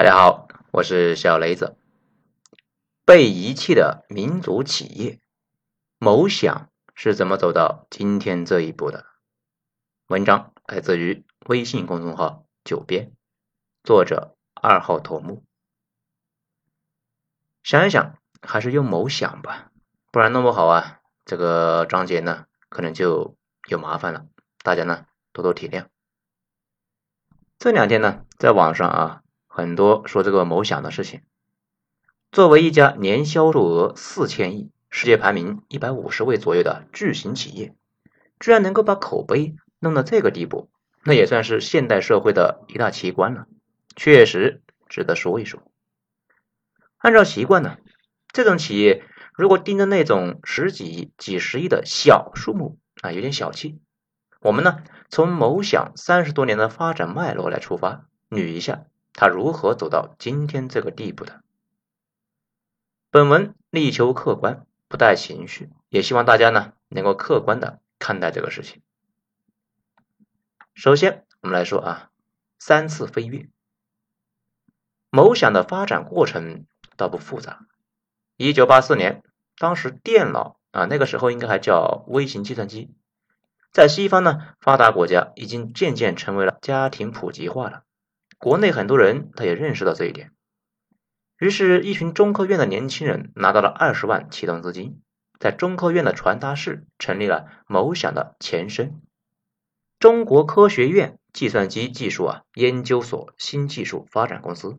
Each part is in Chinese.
大家好，我是小雷子。被遗弃的民族企业，某想是怎么走到今天这一步的？文章来自于微信公众号“九编”，作者二号头目。想一想，还是用某想吧，不然弄不好啊，这个章节呢，可能就有麻烦了。大家呢，多多体谅。这两天呢，在网上啊。很多说这个某想的事情，作为一家年销售额四千亿、世界排名一百五十位左右的巨型企业，居然能够把口碑弄到这个地步，那也算是现代社会的一大奇观了，确实值得说一说。按照习惯呢，这种企业如果盯着那种十几亿、几十亿的小数目啊，有点小气。我们呢，从某想三十多年的发展脉络来出发，捋一下。他如何走到今天这个地步的？本文力求客观，不带情绪，也希望大家呢能够客观的看待这个事情。首先，我们来说啊，三次飞跃。某想的发展过程倒不复杂。一九八四年，当时电脑啊，那个时候应该还叫微型计算机，在西方呢发达国家已经渐渐成为了家庭普及化了。国内很多人他也认识到这一点，于是，一群中科院的年轻人拿到了二十万启动资金，在中科院的传达室成立了某想的前身——中国科学院计算机技术啊研究所新技术发展公司。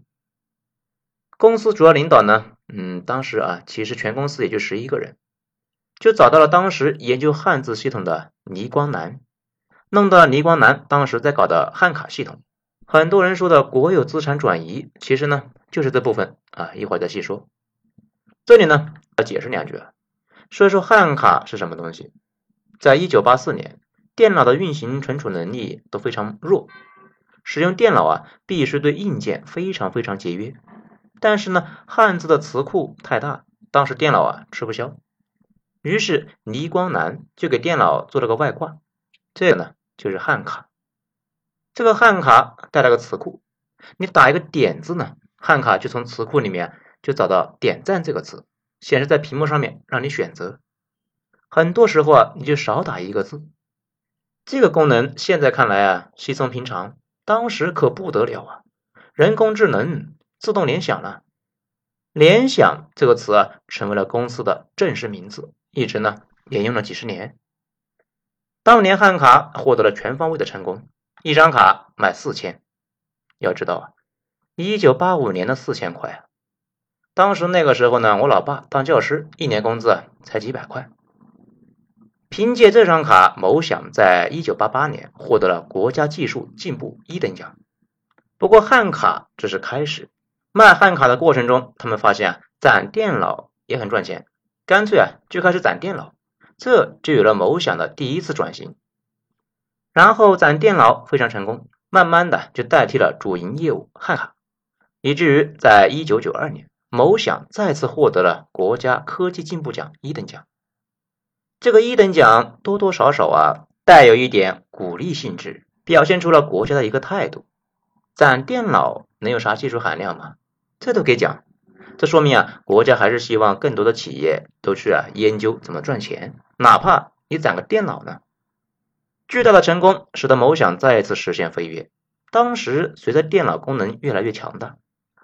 公司主要领导呢，嗯，当时啊，其实全公司也就十一个人，就找到了当时研究汉字系统的倪光南，弄到了倪光南当时在搞的汉卡系统。很多人说的国有资产转移，其实呢就是这部分啊，一会儿再细说。这里呢要解释两句，说一说汉卡是什么东西。在一九八四年，电脑的运行存储能力都非常弱，使用电脑啊必须对硬件非常非常节约。但是呢，汉字的词库太大，当时电脑啊吃不消。于是倪光南就给电脑做了个外挂，这个呢就是汉卡。这个汉卡带了个词库，你打一个点字呢，汉卡就从词库里面就找到点赞这个词，显示在屏幕上面让你选择。很多时候啊，你就少打一个字。这个功能现在看来啊稀松平常，当时可不得了啊！人工智能自动联想了，联想这个词啊成为了公司的正式名字，一直呢沿用了几十年。当年汉卡获得了全方位的成功。一张卡卖四千，要知道啊，一九八五年的四千块啊，当时那个时候呢，我老爸当教师，一年工资才几百块。凭借这张卡，某想在一九八八年获得了国家技术进步一等奖。不过汉卡只是开始，卖汉卡的过程中，他们发现啊，攒电脑也很赚钱，干脆啊就开始攒电脑，这就有了某想的第一次转型。然后攒电脑非常成功，慢慢的就代替了主营业务汉卡，以至于在一九九二年，某想再次获得了国家科技进步奖一等奖。这个一等奖多多少少啊带有一点鼓励性质，表现出了国家的一个态度。攒电脑能有啥技术含量吗？这都给奖，这说明啊国家还是希望更多的企业都去啊研究怎么赚钱，哪怕你攒个电脑呢。巨大的成功使得某想再次实现飞跃。当时，随着电脑功能越来越强大，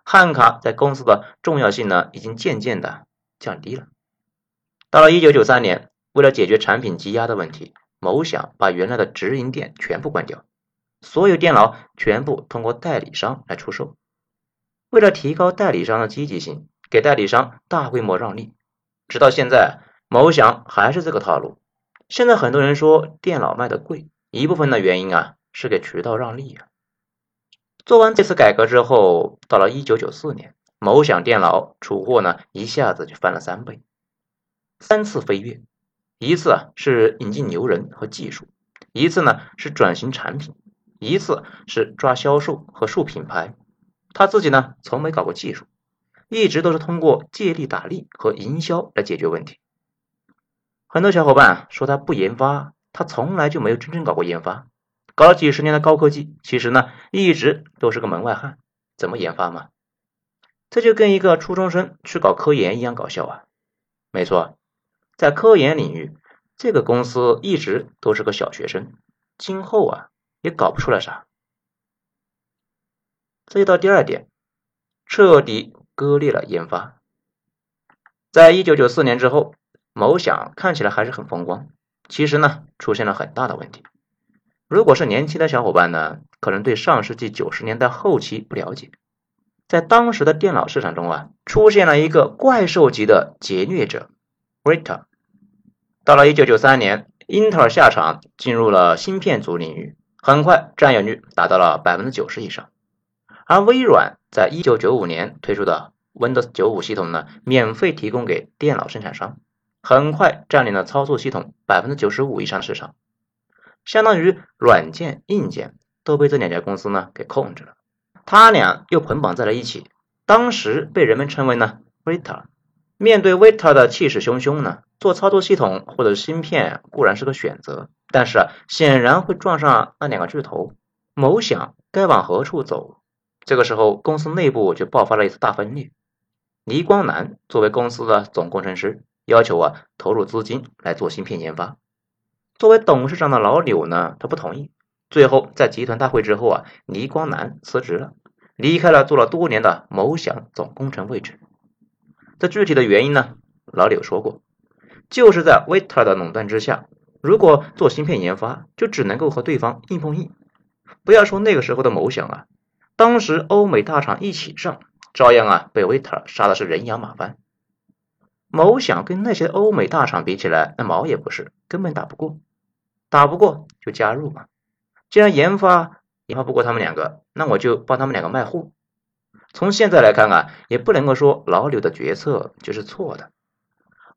汉卡在公司的重要性呢，已经渐渐的降低了。到了1993年，为了解决产品积压的问题，某想把原来的直营店全部关掉，所有电脑全部通过代理商来出售。为了提高代理商的积极性，给代理商大规模让利，直到现在，某想还是这个套路。现在很多人说电脑卖的贵，一部分的原因啊是给渠道让利啊。做完这次改革之后，到了一九九四年，某想电脑出货呢一下子就翻了三倍，三次飞跃，一次啊是引进牛人和技术，一次呢是转型产品，一次是抓销售和树品牌。他自己呢从没搞过技术，一直都是通过借力打力和营销来解决问题。很多小伙伴说他不研发，他从来就没有真正搞过研发，搞了几十年的高科技，其实呢一直都是个门外汉。怎么研发嘛？这就跟一个初中生去搞科研一样搞笑啊！没错，在科研领域，这个公司一直都是个小学生，今后啊也搞不出来啥。这就到第二点，彻底割裂了研发。在一九九四年之后，某想看起来还是很风光，其实呢出现了很大的问题。如果是年轻的小伙伴呢，可能对上世纪九十年代后期不了解，在当时的电脑市场中啊，出现了一个怪兽级的劫掠者 r i t a 到了一九九三年，英特尔下场进入了芯片组领域，很快占有率达到了百分之九十以上。而微软在一九九五年推出的 Windows 九五系统呢，免费提供给电脑生产商，很快占领了操作系统百分之九十五以上的市场。相当于软件、硬件都被这两家公司呢给控制了，他俩又捆绑在了一起。当时被人们称为呢 Vita。面对 Vita 的气势汹汹呢，做操作系统或者芯片固然是个选择，但是，显然会撞上那两个巨头。某想该往何处走？这个时候，公司内部就爆发了一次大分裂。倪光南作为公司的总工程师，要求啊投入资金来做芯片研发。作为董事长的老柳呢，他不同意。最后在集团大会之后啊，倪光南辞职了，离开了做了多年的某想总工程位置。这具体的原因呢，老柳说过，就是在维特尔的垄断之下，如果做芯片研发，就只能够和对方硬碰硬。不要说那个时候的某想啊，当时欧美大厂一起上，照样啊被维特尔杀的是人仰马翻。某想跟那些欧美大厂比起来，那毛也不是，根本打不过。打不过就加入嘛，既然研发研发不过他们两个，那我就帮他们两个卖货。从现在来看啊，也不能够说老柳的决策就是错的。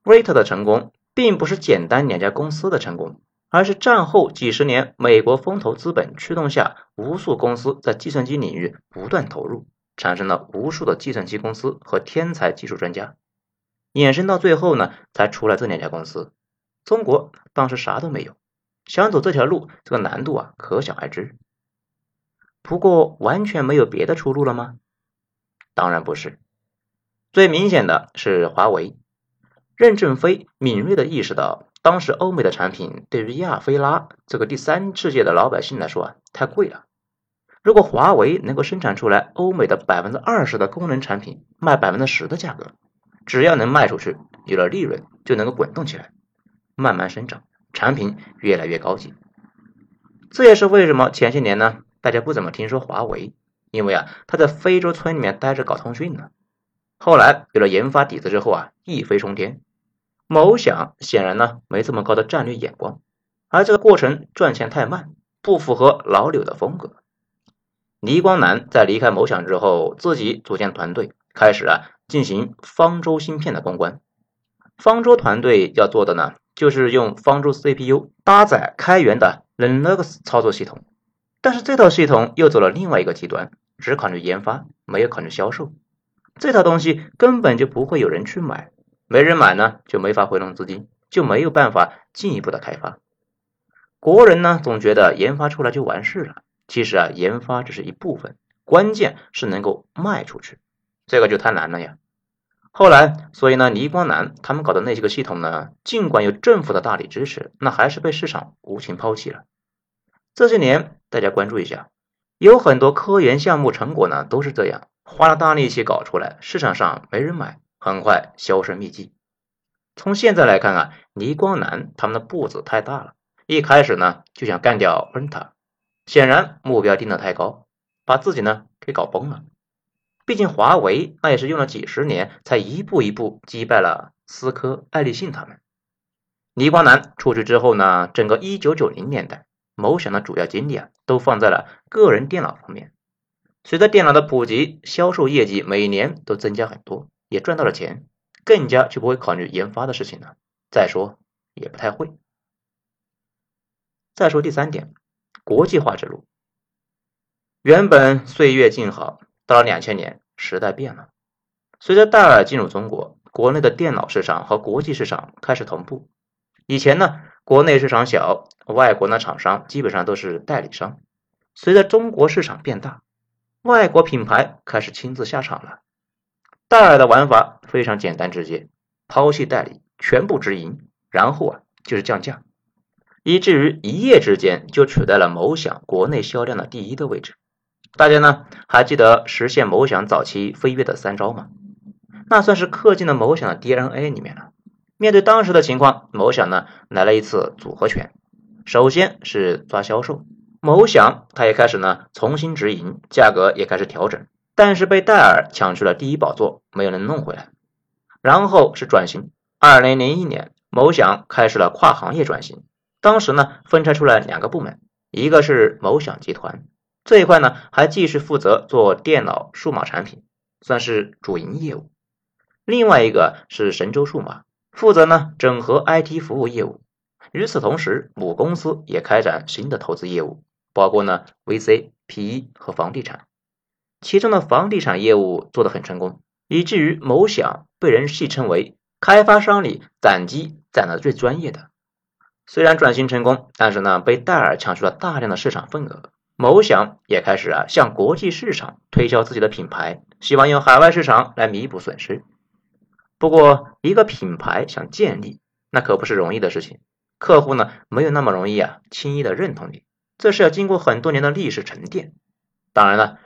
瑞特的成功并不是简单两家公司的成功，而是战后几十年美国风投资本驱动下，无数公司在计算机领域不断投入，产生了无数的计算机公司和天才技术专家，衍生到最后呢，才出来这两家公司。中国当时啥都没有。想走这条路，这个难度啊，可想而知。不过，完全没有别的出路了吗？当然不是。最明显的是华为。任正非敏锐地意识到，当时欧美的产品对于亚非拉这个第三世界的老百姓来说啊，太贵了。如果华为能够生产出来欧美的百分之二十的功能产品，卖百分之十的价格，只要能卖出去，有了利润，就能够滚动起来，慢慢生长。产品越来越高级，这也是为什么前些年呢，大家不怎么听说华为，因为啊，他在非洲村里面待着搞通讯呢。后来有了研发底子之后啊，一飞冲天。某想显然呢，没这么高的战略眼光，而这个过程赚钱太慢，不符合老柳的风格。倪光南在离开某想之后，自己组建团队，开始啊进行方舟芯片的攻关。方舟团队要做的呢？就是用方舟 CPU 搭载开源的 Linux 操作系统，但是这套系统又走了另外一个极端，只考虑研发，没有考虑销售。这套东西根本就不会有人去买，没人买呢，就没法回笼资金，就没有办法进一步的开发。国人呢总觉得研发出来就完事了，其实啊，研发只是一部分，关键是能够卖出去，这个就太难了呀。后来，所以呢，倪光南他们搞的那些个系统呢，尽管有政府的大力支持，那还是被市场无情抛弃了。这些年，大家关注一下，有很多科研项目成果呢，都是这样，花了大力气搞出来，市场上没人买，很快销声匿迹。从现在来看啊，倪光南他们的步子太大了，一开始呢就想干掉恩塔，显然目标定的太高，把自己呢给搞崩了。毕竟华为那也是用了几十年，才一步一步击败了思科、爱立信他们。倪光南出去之后呢，整个一九九零年代，某想的主要精力啊，都放在了个人电脑方面。随着电脑的普及，销售业绩每年都增加很多，也赚到了钱，更加就不会考虑研发的事情了。再说也不太会。再说第三点，国际化之路，原本岁月静好。到了两千年，时代变了。随着戴尔进入中国，国内的电脑市场和国际市场开始同步。以前呢，国内市场小，外国的厂商基本上都是代理商。随着中国市场变大，外国品牌开始亲自下场了。戴尔的玩法非常简单直接，抛弃代理，全部直营，然后啊就是降价，以至于一夜之间就取代了某享国内销量的第一的位置。大家呢还记得实现某想早期飞跃的三招吗？那算是刻进了某想的 DNA 里面了。面对当时的情况，某想呢来了一次组合拳，首先是抓销售，某想他也开始呢重新直营，价格也开始调整，但是被戴尔抢去了第一宝座，没有能弄回来。然后是转型，二零零一年，某想开始了跨行业转型，当时呢分拆出来两个部门，一个是某想集团。这一块呢，还继续负责做电脑数码产品，算是主营业务。另外一个是神州数码，负责呢整合 IT 服务业务。与此同时，母公司也开展新的投资业务，包括呢 VC、PE 和房地产。其中的房地产业务做得很成功，以至于某享被人戏称为开发商里攒机攒的最专业的。虽然转型成功，但是呢被戴尔抢去了大量的市场份额。某享也开始啊向国际市场推销自己的品牌，希望用海外市场来弥补损失。不过，一个品牌想建立，那可不是容易的事情。客户呢没有那么容易啊轻易的认同你，这是要经过很多年的历史沉淀。当然了，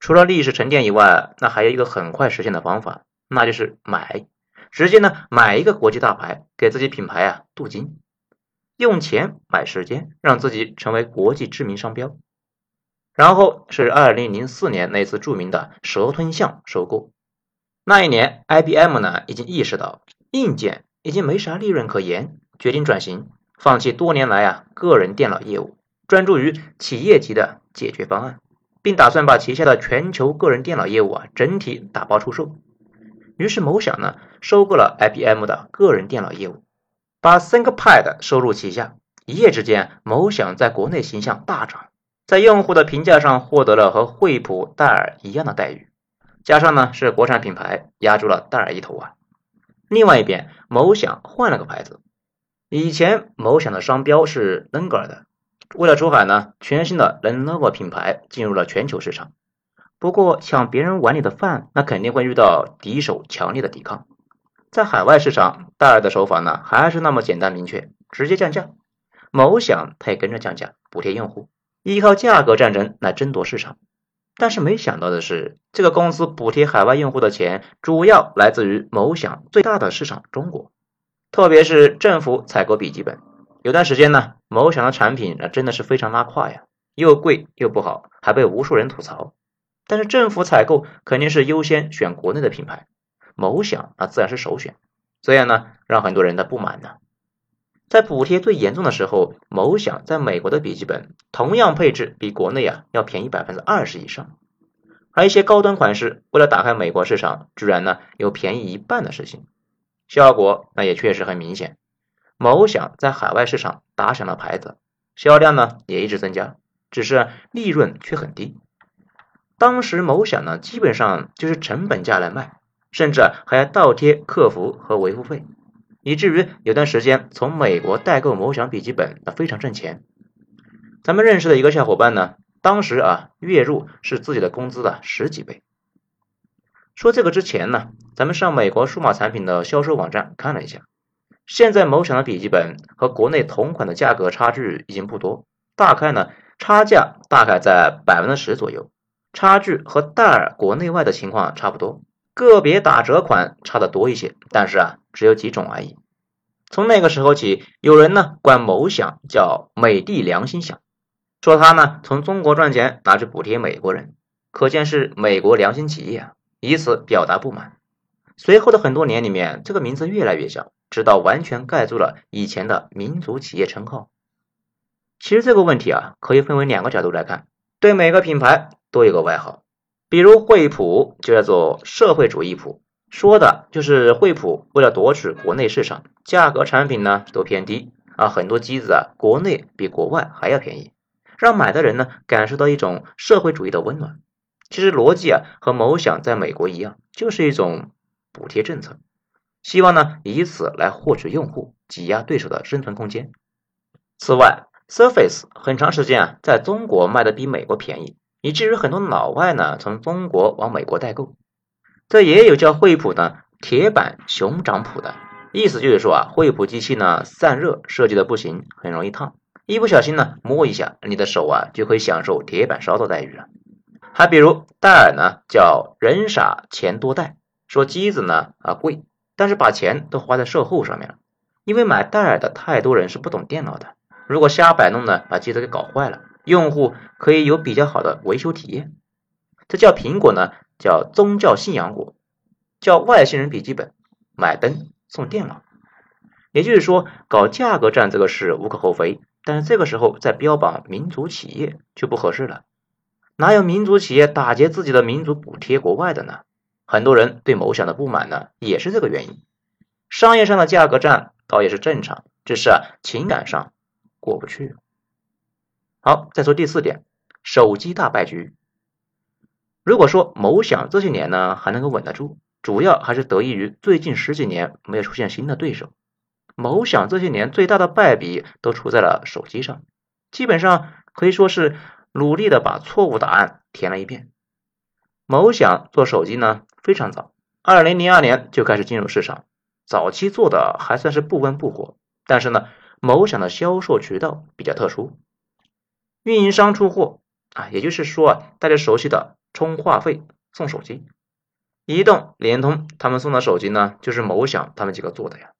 除了历史沉淀以外，那还有一个很快实现的方法，那就是买，直接呢买一个国际大牌，给自己品牌啊镀金，用钱买时间，让自己成为国际知名商标。然后是二零零四年那次著名的蛇吞象收购，那一年 IBM 呢已经意识到硬件已经没啥利润可言，决定转型，放弃多年来啊个人电脑业务，专注于企业级的解决方案，并打算把旗下的全球个人电脑业务啊整体打包出售。于是某享呢收购了 IBM 的个人电脑业务，把 ThinkPad 收入旗下，一夜之间某享在国内形象大涨。在用户的评价上获得了和惠普、戴尔一样的待遇，加上呢是国产品牌压住了戴尔一头啊。另外一边，某享换了个牌子，以前某享的商标是 l e n g e r 的，为了出海呢，全新的 Lenovo 品牌进入了全球市场。不过抢别人碗里的饭，那肯定会遇到敌手强烈的抵抗。在海外市场，戴尔的手法呢还是那么简单明确，直接降价。某享他也跟着降价，补贴用户。依靠价格战争来争夺市场，但是没想到的是，这个公司补贴海外用户的钱主要来自于某享最大的市场中国，特别是政府采购笔记本。有段时间呢，某享的产品那真的是非常拉胯呀，又贵又不好，还被无数人吐槽。但是政府采购肯定是优先选国内的品牌，某享那自然是首选，这样呢，让很多人的不满呢。在补贴最严重的时候，某享在美国的笔记本同样配置比国内啊要便宜百分之二十以上，而一些高端款式为了打开美国市场，居然呢有便宜一半的事情，效果那也确实很明显。某享在海外市场打响了牌子，销量呢也一直增加，只是利润却很低。当时某享呢基本上就是成本价来卖，甚至还要倒贴客服和维护费。以至于有段时间从美国代购某享笔记本，那非常挣钱。咱们认识的一个小伙伴呢，当时啊月入是自己的工资的十几倍。说这个之前呢，咱们上美国数码产品的销售网站看了一下，现在某享的笔记本和国内同款的价格差距已经不多，大概呢差价大概在百分之十左右，差距和戴尔国内外的情况差不多。个别打折款差的多一些，但是啊，只有几种而已。从那个时候起，有人呢管某享叫“美的良心享”，说他呢从中国赚钱拿去补贴美国人，可见是美国良心企业啊，以此表达不满。随后的很多年里面，这个名字越来越小，直到完全盖住了以前的民族企业称号。其实这个问题啊，可以分为两个角度来看，对每个品牌都有个外号。比如惠普就叫做社会主义普，说的就是惠普为了夺取国内市场，价格产品呢都偏低啊，很多机子啊国内比国外还要便宜，让买的人呢感受到一种社会主义的温暖。其实逻辑啊和某享在美国一样，就是一种补贴政策，希望呢以此来获取用户，挤压对手的生存空间。此外，Surface 很长时间啊在中国卖的比美国便宜。以至于很多老外呢从中国往美国代购，这也有叫惠普的铁板熊掌谱的意思，就是说啊，惠普机器呢散热设计的不行，很容易烫，一不小心呢摸一下，你的手啊就可以享受铁板烧的待遇了。还比如戴尔呢，叫人傻钱多戴，说机子呢啊贵，但是把钱都花在售后上面了，因为买戴尔的太多人是不懂电脑的，如果瞎摆弄呢，把机子给搞坏了，用户可以有比较好的维修体验。这叫苹果呢，叫宗教信仰果，叫外星人笔记本，买灯送电脑。也就是说，搞价格战这个事无可厚非，但是这个时候再标榜民族企业就不合适了。哪有民族企业打劫自己的民族补贴国外的呢？很多人对某想的不满呢，也是这个原因。商业上的价格战倒也是正常，只是啊情感上过不去。好，再说第四点，手机大败局。如果说某想这些年呢还能够稳得住，主要还是得益于最近十几年没有出现新的对手。某想这些年最大的败笔都出在了手机上，基本上可以说是努力的把错误答案填了一遍。某想做手机呢非常早，二零零二年就开始进入市场，早期做的还算是不温不火，但是呢某想的销售渠道比较特殊，运营商出货啊，也就是说啊大家熟悉的。充话费送手机，移动、联通他们送的手机呢，就是某想他们几个做的呀。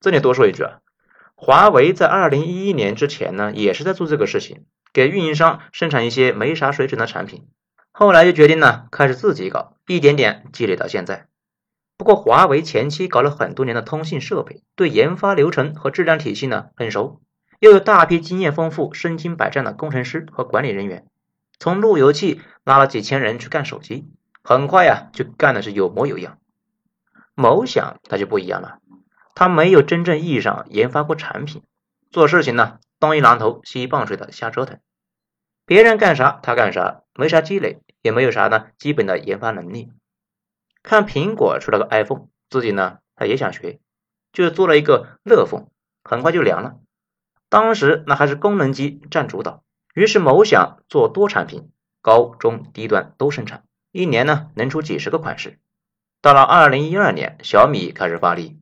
这里多说一句啊，华为在二零一一年之前呢，也是在做这个事情，给运营商生产一些没啥水准的产品。后来就决定呢，开始自己搞，一点点积累到现在。不过华为前期搞了很多年的通信设备，对研发流程和质量体系呢很熟，又有大批经验丰富、身经百战的工程师和管理人员。从路由器拉了几千人去干手机，很快呀就干的是有模有样。某想他就不一样了，他没有真正意义上研发过产品，做事情呢东一榔头西一棒槌的瞎折腾，别人干啥他干啥，没啥积累，也没有啥呢基本的研发能力。看苹果出了个 iPhone，自己呢他也想学，就做了一个乐风，很快就凉了。当时那还是功能机占主导。于是某想做多产品，高中低端都生产，一年呢能出几十个款式。到了二零一二年，小米开始发力。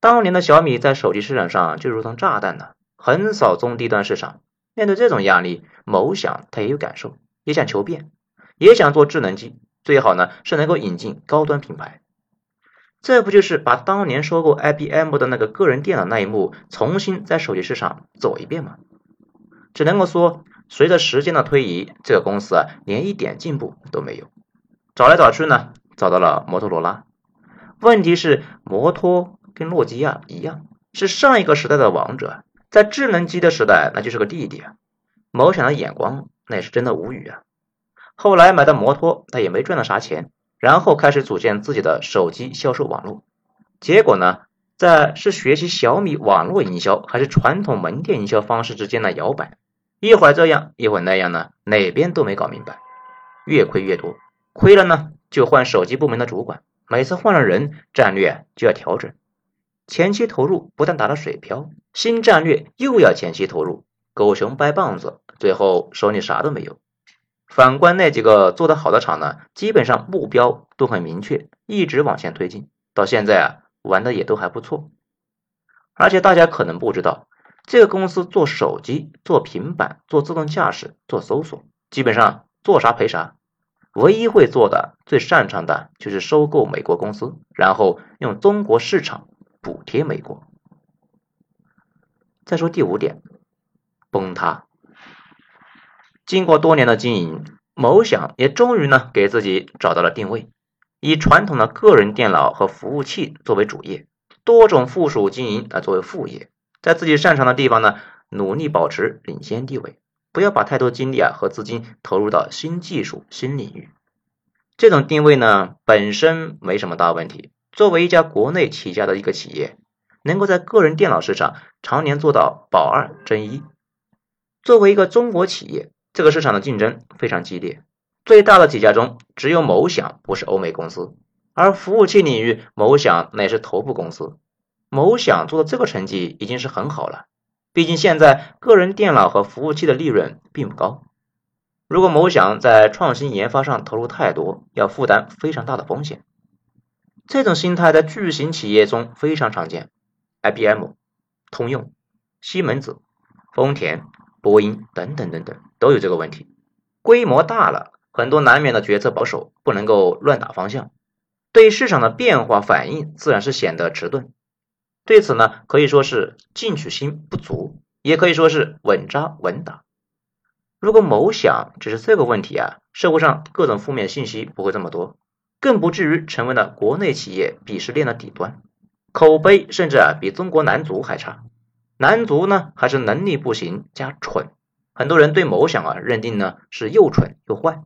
当年的小米在手机市场上就如同炸弹呢，横扫中低端市场。面对这种压力，某想他也有感受，也想求变，也想做智能机，最好呢是能够引进高端品牌。这不就是把当年收购 IBM 的那个个人电脑那一幕重新在手机市场走一遍吗？只能够说。随着时间的推移，这个公司啊，连一点进步都没有。找来找去呢，找到了摩托罗拉。问题是，摩托跟诺基亚一样，是上一个时代的王者，在智能机的时代，那就是个弟弟啊。某想的眼光，那也是真的无语啊。后来买的摩托，他也没赚到啥钱，然后开始组建自己的手机销售网络。结果呢，在是学习小米网络营销，还是传统门店营销方式之间的摇摆。一会儿这样，一会儿那样呢，哪边都没搞明白，越亏越多。亏了呢，就换手机部门的主管，每次换了人，战略就要调整。前期投入不但打了水漂，新战略又要前期投入，狗熊掰棒子，最后手里啥都没有。反观那几个做得好的厂呢，基本上目标都很明确，一直往前推进，到现在啊，玩的也都还不错。而且大家可能不知道。这个公司做手机、做平板、做自动驾驶、做搜索，基本上做啥赔啥。唯一会做的、最擅长的就是收购美国公司，然后用中国市场补贴美国。再说第五点，崩塌。经过多年的经营，某想也终于呢给自己找到了定位，以传统的个人电脑和服务器作为主业，多种附属经营啊作为副业。在自己擅长的地方呢，努力保持领先地位，不要把太多精力啊和资金投入到新技术、新领域。这种定位呢本身没什么大问题。作为一家国内起家的一个企业，能够在个人电脑市场常年做到保二争一。作为一个中国企业，这个市场的竞争非常激烈，最大的几家中只有某想不是欧美公司，而服务器领域某想乃是头部公司。某想做的这个成绩已经是很好了，毕竟现在个人电脑和服务器的利润并不高。如果某想在创新研发上投入太多，要负担非常大的风险，这种心态在巨型企业中非常常见，IBM、通用、西门子、丰田、波音等等等等都有这个问题。规模大了，很多难免的决策保守，不能够乱打方向，对市场的变化反应自然是显得迟钝。对此呢，可以说是进取心不足，也可以说是稳扎稳打。如果某想只是这个问题啊，社会上各种负面信息不会这么多，更不至于成为了国内企业鄙视链的底端，口碑甚至啊比中国男足还差。男足呢还是能力不行加蠢。很多人对某想啊认定呢是又蠢又坏。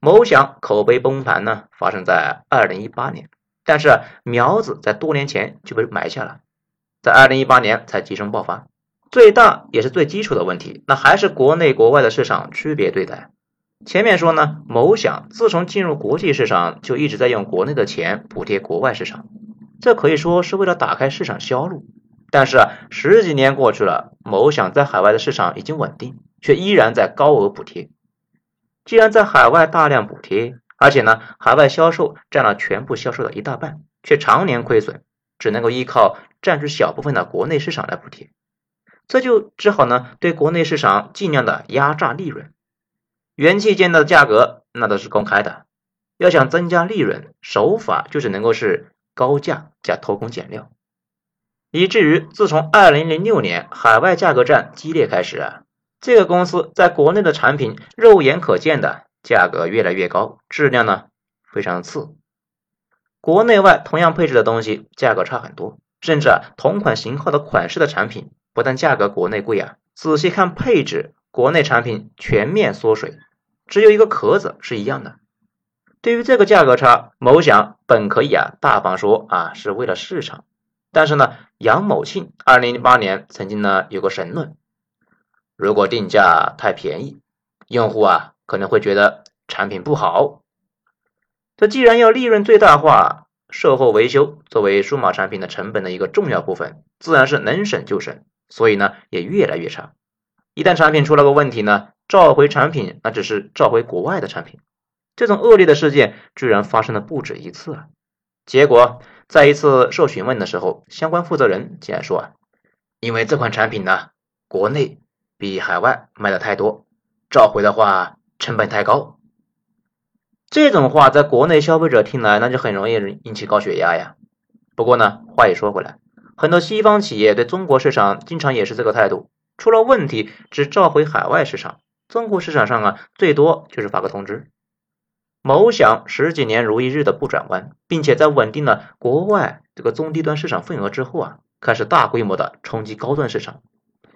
某想口碑崩盘呢发生在二零一八年，但是苗子在多年前就被埋下了，在二零一八年才急升爆发。最大也是最基础的问题，那还是国内国外的市场区别对待。前面说呢，某想自从进入国际市场就一直在用国内的钱补贴国外市场，这可以说是为了打开市场销路。但是啊，十几年过去了，某想在海外的市场已经稳定，却依然在高额补贴。既然在海外大量补贴，而且呢，海外销售占了全部销售的一大半，却常年亏损，只能够依靠占据小部分的国内市场来补贴，这就只好呢对国内市场尽量的压榨利润。元器件的价格那都是公开的，要想增加利润，手法就是能够是高价加偷工减料。以至于自从二零零六年海外价格战激烈开始啊，这个公司在国内的产品肉眼可见的价格越来越高，质量呢非常次。国内外同样配置的东西价格差很多，甚至啊同款型号的款式的产品不但价格国内贵啊，仔细看配置，国内产品全面缩水，只有一个壳子是一样的。对于这个价格差，某想本可以啊大方说啊是为了市场。但是呢，杨某庆二零零八年曾经呢有个神论：如果定价太便宜，用户啊可能会觉得产品不好。这既然要利润最大化，售后维修作为数码产品的成本的一个重要部分，自然是能省就省，所以呢也越来越差。一旦产品出了个问题呢，召回产品那只是召回国外的产品。这种恶劣的事件居然发生了不止一次啊！结果。在一次受询问的时候，相关负责人竟然说：“啊，因为这款产品呢，国内比海外卖的太多，召回的话成本太高。”这种话在国内消费者听来，那就很容易引起高血压呀。不过呢，话也说回来，很多西方企业对中国市场经常也是这个态度，出了问题只召回海外市场，中国市场上啊，最多就是发个通知。某想十几年如一日的不转弯，并且在稳定了国外这个中低端市场份额之后啊，开始大规模的冲击高端市场，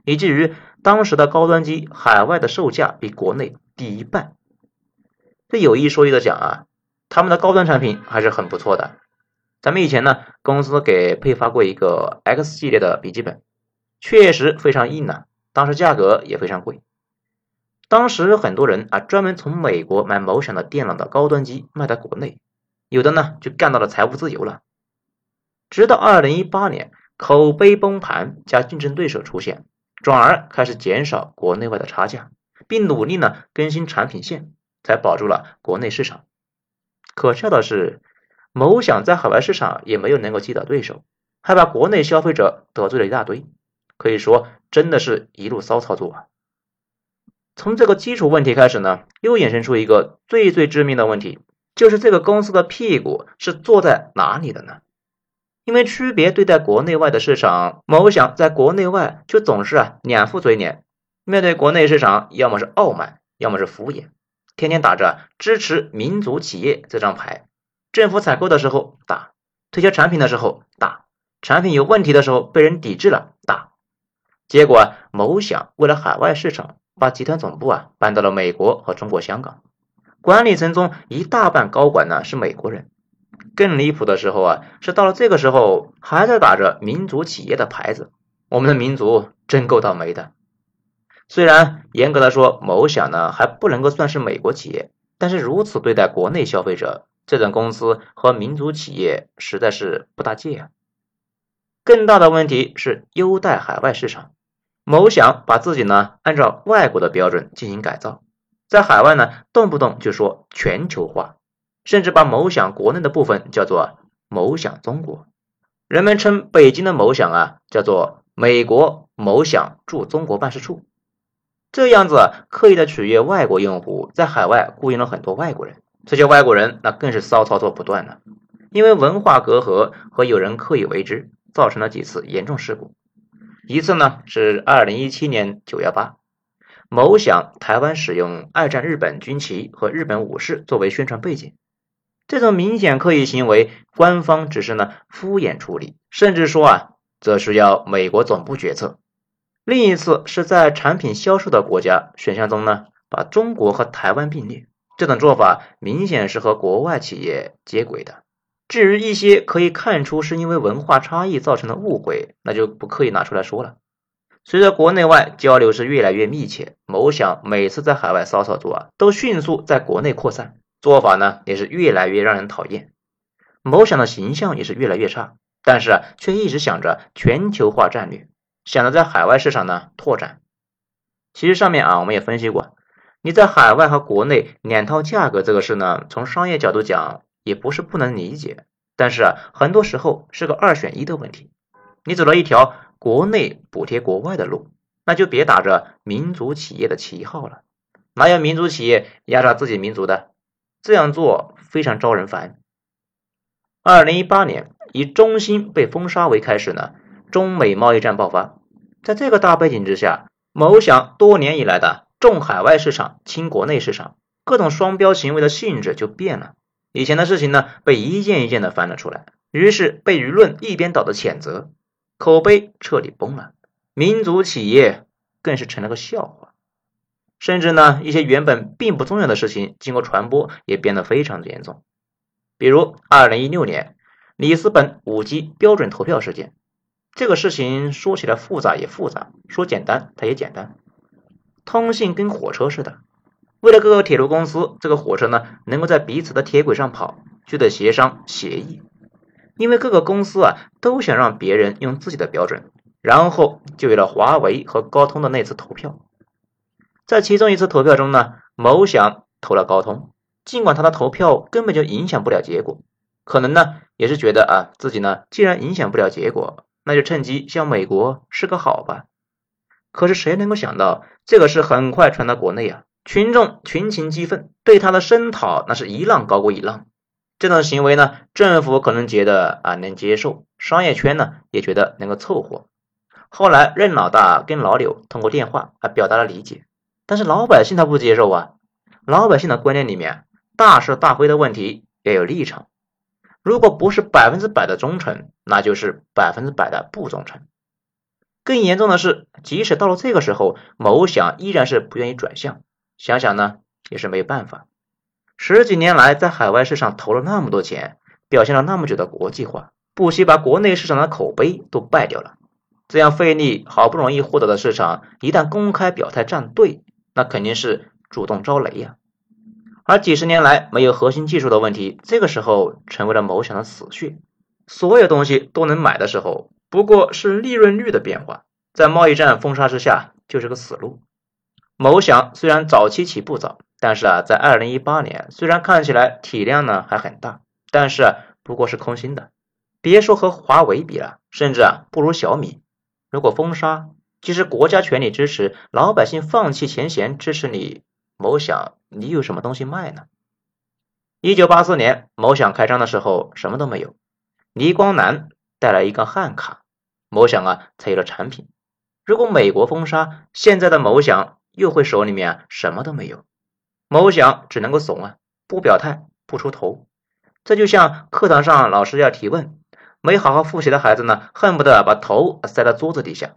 以至于当时的高端机海外的售价比国内低一半。这有一说一的讲啊，他们的高端产品还是很不错的。咱们以前呢，公司给配发过一个 X 系列的笔记本，确实非常硬呐，当时价格也非常贵。当时很多人啊，专门从美国买某想的电脑的高端机卖到国内，有的呢就干到了财务自由了。直到二零一八年口碑崩盘加竞争对手出现，转而开始减少国内外的差价，并努力呢更新产品线，才保住了国内市场。可笑的是，某想在海外市场也没有能够击倒对手，还把国内消费者得罪了一大堆，可以说真的是一路骚操作啊。从这个基础问题开始呢，又衍生出一个最最致命的问题，就是这个公司的屁股是坐在哪里的呢？因为区别对待国内外的市场，某想在国内外却总是啊两副嘴脸，面对国内市场，要么是傲慢，要么是敷衍，天天打着支持民族企业这张牌，政府采购的时候打，推销产品的时候打，产品有问题的时候被人抵制了打，结果某想为了海外市场。把集团总部啊搬到了美国和中国香港，管理层中一大半高管呢是美国人。更离谱的时候啊，是到了这个时候还在打着民族企业的牌子。我们的民族真够倒霉的。虽然严格的说，某想呢还不能够算是美国企业，但是如此对待国内消费者，这种公司和民族企业实在是不搭界啊。更大的问题是优待海外市场。某想把自己呢按照外国的标准进行改造，在海外呢动不动就说全球化，甚至把某想国内的部分叫做某想中国，人们称北京的某想啊叫做美国某想驻中国办事处。这样子刻意的取悦外国用户，在海外雇佣了很多外国人，这些外国人那更是骚操作不断了。因为文化隔阂和有人刻意为之，造成了几次严重事故。一次呢是二零一七年九幺八，某想台湾使用二战日本军旗和日本武士作为宣传背景，这种明显刻意行为，官方只是呢敷衍处理，甚至说啊这需要美国总部决策。另一次是在产品销售的国家选项中呢，把中国和台湾并列，这种做法明显是和国外企业接轨的。至于一些可以看出是因为文化差异造成的误会，那就不刻意拿出来说了。随着国内外交流是越来越密切，某想每次在海外骚操作啊，都迅速在国内扩散，做法呢也是越来越让人讨厌。某想的形象也是越来越差，但是啊，却一直想着全球化战略。想着在海外市场呢拓展，其实上面啊我们也分析过，你在海外和国内两套价格这个事呢，从商业角度讲也不是不能理解，但是啊很多时候是个二选一的问题。你走了一条国内补贴国外的路，那就别打着民族企业的旗号了，哪有民族企业压榨自己民族的？这样做非常招人烦。二零一八年以中兴被封杀为开始呢，中美贸易战爆发。在这个大背景之下，某想多年以来的重海外市场轻国内市场，各种双标行为的性质就变了。以前的事情呢，被一件一件的翻了出来，于是被舆论一边倒的谴责，口碑彻底崩了。民族企业更是成了个笑话，甚至呢，一些原本并不重要的事情，经过传播也变得非常的严重。比如，二零一六年里斯本五 G 标准投票事件。这个事情说起来复杂也复杂，说简单它也简单。通信跟火车似的，为了各个铁路公司，这个火车呢能够在彼此的铁轨上跑，就得协商协议。因为各个公司啊都想让别人用自己的标准，然后就有了华为和高通的那次投票。在其中一次投票中呢，某想投了高通，尽管他的投票根本就影响不了结果，可能呢也是觉得啊自己呢既然影响不了结果。那就趁机向美国示个好吧。可是谁能够想到，这个事很快传到国内啊，群众群情激愤，对他的声讨那是一浪高过一浪。这种行为呢，政府可能觉得啊能接受，商业圈呢也觉得能够凑合。后来任老大跟老柳通过电话还表达了理解，但是老百姓他不接受啊。老百姓的观念里面，大是大非的问题要有立场。如果不是百分之百的忠诚，那就是百分之百的不忠诚。更严重的是，即使到了这个时候，某想依然是不愿意转向。想想呢，也是没有办法。十几年来，在海外市场投了那么多钱，表现了那么久的国际化，不惜把国内市场的口碑都败掉了。这样费力好不容易获得的市场，一旦公开表态站队，那肯定是主动招雷呀。而几十年来没有核心技术的问题，这个时候成为了某想的死穴。所有东西都能买的时候，不过是利润率的变化，在贸易战封杀之下，就是个死路。某想虽然早期起步早，但是啊，在二零一八年，虽然看起来体量呢还很大，但是不过是空心的。别说和华为比了，甚至啊不如小米。如果封杀，即使国家全力支持，老百姓放弃前嫌支持你。某想，你有什么东西卖呢？一九八四年，某想开张的时候什么都没有，倪光南带来一个汉卡，某想啊才有了产品。如果美国封杀，现在的某想又会手里面什么都没有，某想只能够怂啊，不表态，不出头。这就像课堂上老师要提问，没好好复习的孩子呢，恨不得把头塞到桌子底下，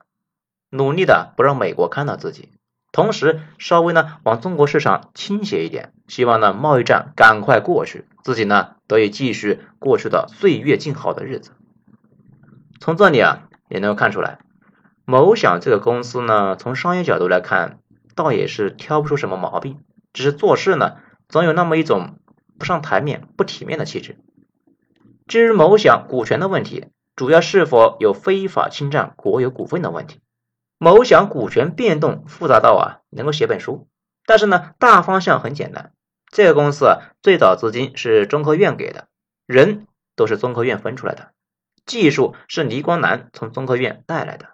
努力的不让美国看到自己。同时，稍微呢往中国市场倾斜一点，希望呢贸易战赶快过去，自己呢得以继续过去的岁月静好的日子。从这里啊也能够看出来，某想这个公司呢，从商业角度来看，倒也是挑不出什么毛病，只是做事呢总有那么一种不上台面、不体面的气质。至于某想股权的问题，主要是否有非法侵占国有股份的问题。某想股权变动复杂到啊，能够写本书。但是呢，大方向很简单。这个公司啊，最早资金是中科院给的，人都是中科院分出来的，技术是倪光南从中科院带来的，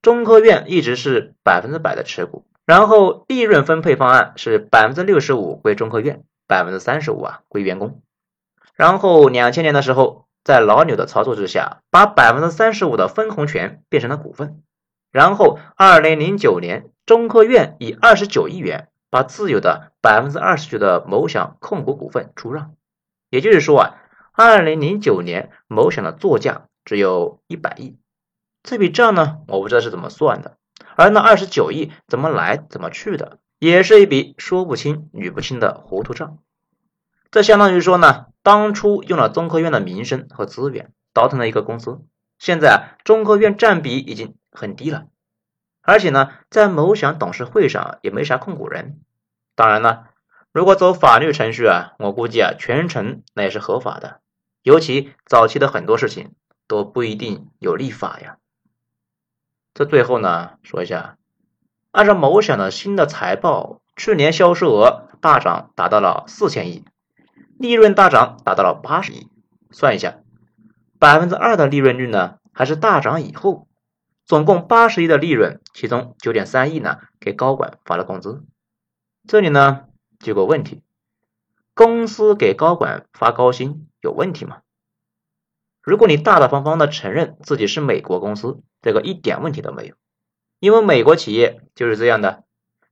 中科院一直是百分之百的持股，然后利润分配方案是百分之六十五归中科院，百分之三十五啊归员工，然后两千年的时候，在老柳的操作之下，把百分之三十五的分红权变成了股份，然后二零零九年，中科院以二十九亿元把自有的百分之二十九的某享控股股份出让。也就是说啊，二零零九年某享的作价只有一百亿，这笔账呢，我不知道是怎么算的，而那二十九亿怎么来怎么去的，也是一笔说不清捋不清的糊涂账。这相当于说呢，当初用了中科院的名声和资源倒腾了一个公司，现在啊，中科院占比已经很低了，而且呢，在某享董事会上也没啥控股人，当然了。如果走法律程序啊，我估计啊，全程那也是合法的。尤其早期的很多事情都不一定有立法呀。这最后呢，说一下，按照某险的新的财报，去年销售额大涨达到了四千亿，利润大涨达到了八十亿。算一下，百分之二的利润率呢，还是大涨以后，总共八十亿的利润，其中九点三亿呢给高管发了工资。这里呢。有个问题，公司给高管发高薪有问题吗？如果你大大方方的承认自己是美国公司，这个一点问题都没有，因为美国企业就是这样的，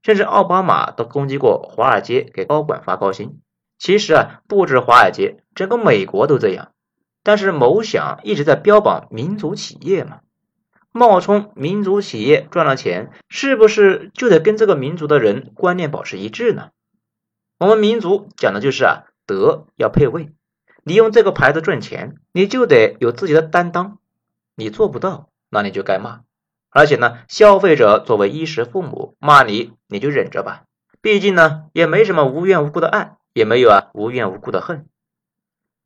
甚至奥巴马都攻击过华尔街给高管发高薪。其实啊，不止华尔街，整个美国都这样。但是某想一直在标榜民族企业嘛，冒充民族企业赚了钱，是不是就得跟这个民族的人观念保持一致呢？我们民族讲的就是啊，德要配位。你用这个牌子赚钱，你就得有自己的担当。你做不到，那你就该骂。而且呢，消费者作为衣食父母，骂你你就忍着吧。毕竟呢，也没什么无缘无故的爱，也没有啊无缘无故的恨。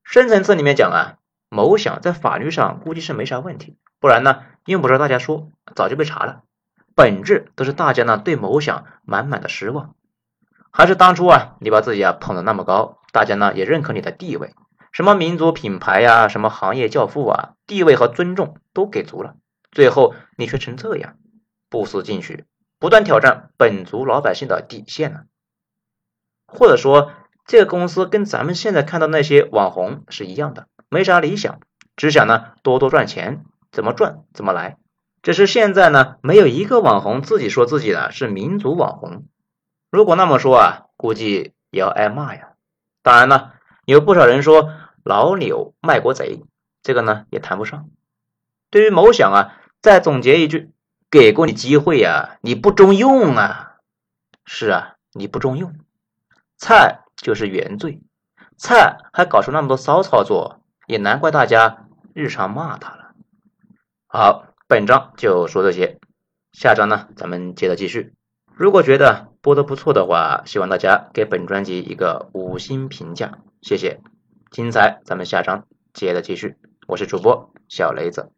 深层次里面讲啊，某想在法律上估计是没啥问题，不然呢，用不着大家说，早就被查了。本质都是大家呢对某想满满的失望。还是当初啊，你把自己啊捧得那么高，大家呢也认可你的地位，什么民族品牌呀，什么行业教父啊，地位和尊重都给足了，最后你却成这样，不思进取，不断挑战本族老百姓的底线呢？或者说，这个公司跟咱们现在看到那些网红是一样的，没啥理想，只想呢多多赚钱，怎么赚怎么来。只是现在呢，没有一个网红自己说自己的是民族网红。如果那么说啊，估计也要挨骂呀。当然了，有不少人说老柳卖国贼，这个呢也谈不上。对于某想啊，再总结一句：给过你机会呀，你不中用啊。是啊，你不中用，菜就是原罪，菜还搞出那么多骚操作，也难怪大家日常骂他了。好，本章就说这些，下章呢咱们接着继续。如果觉得播的不错的话，希望大家给本专辑一个五星评价，谢谢。精彩，咱们下章接着继续。我是主播小雷子。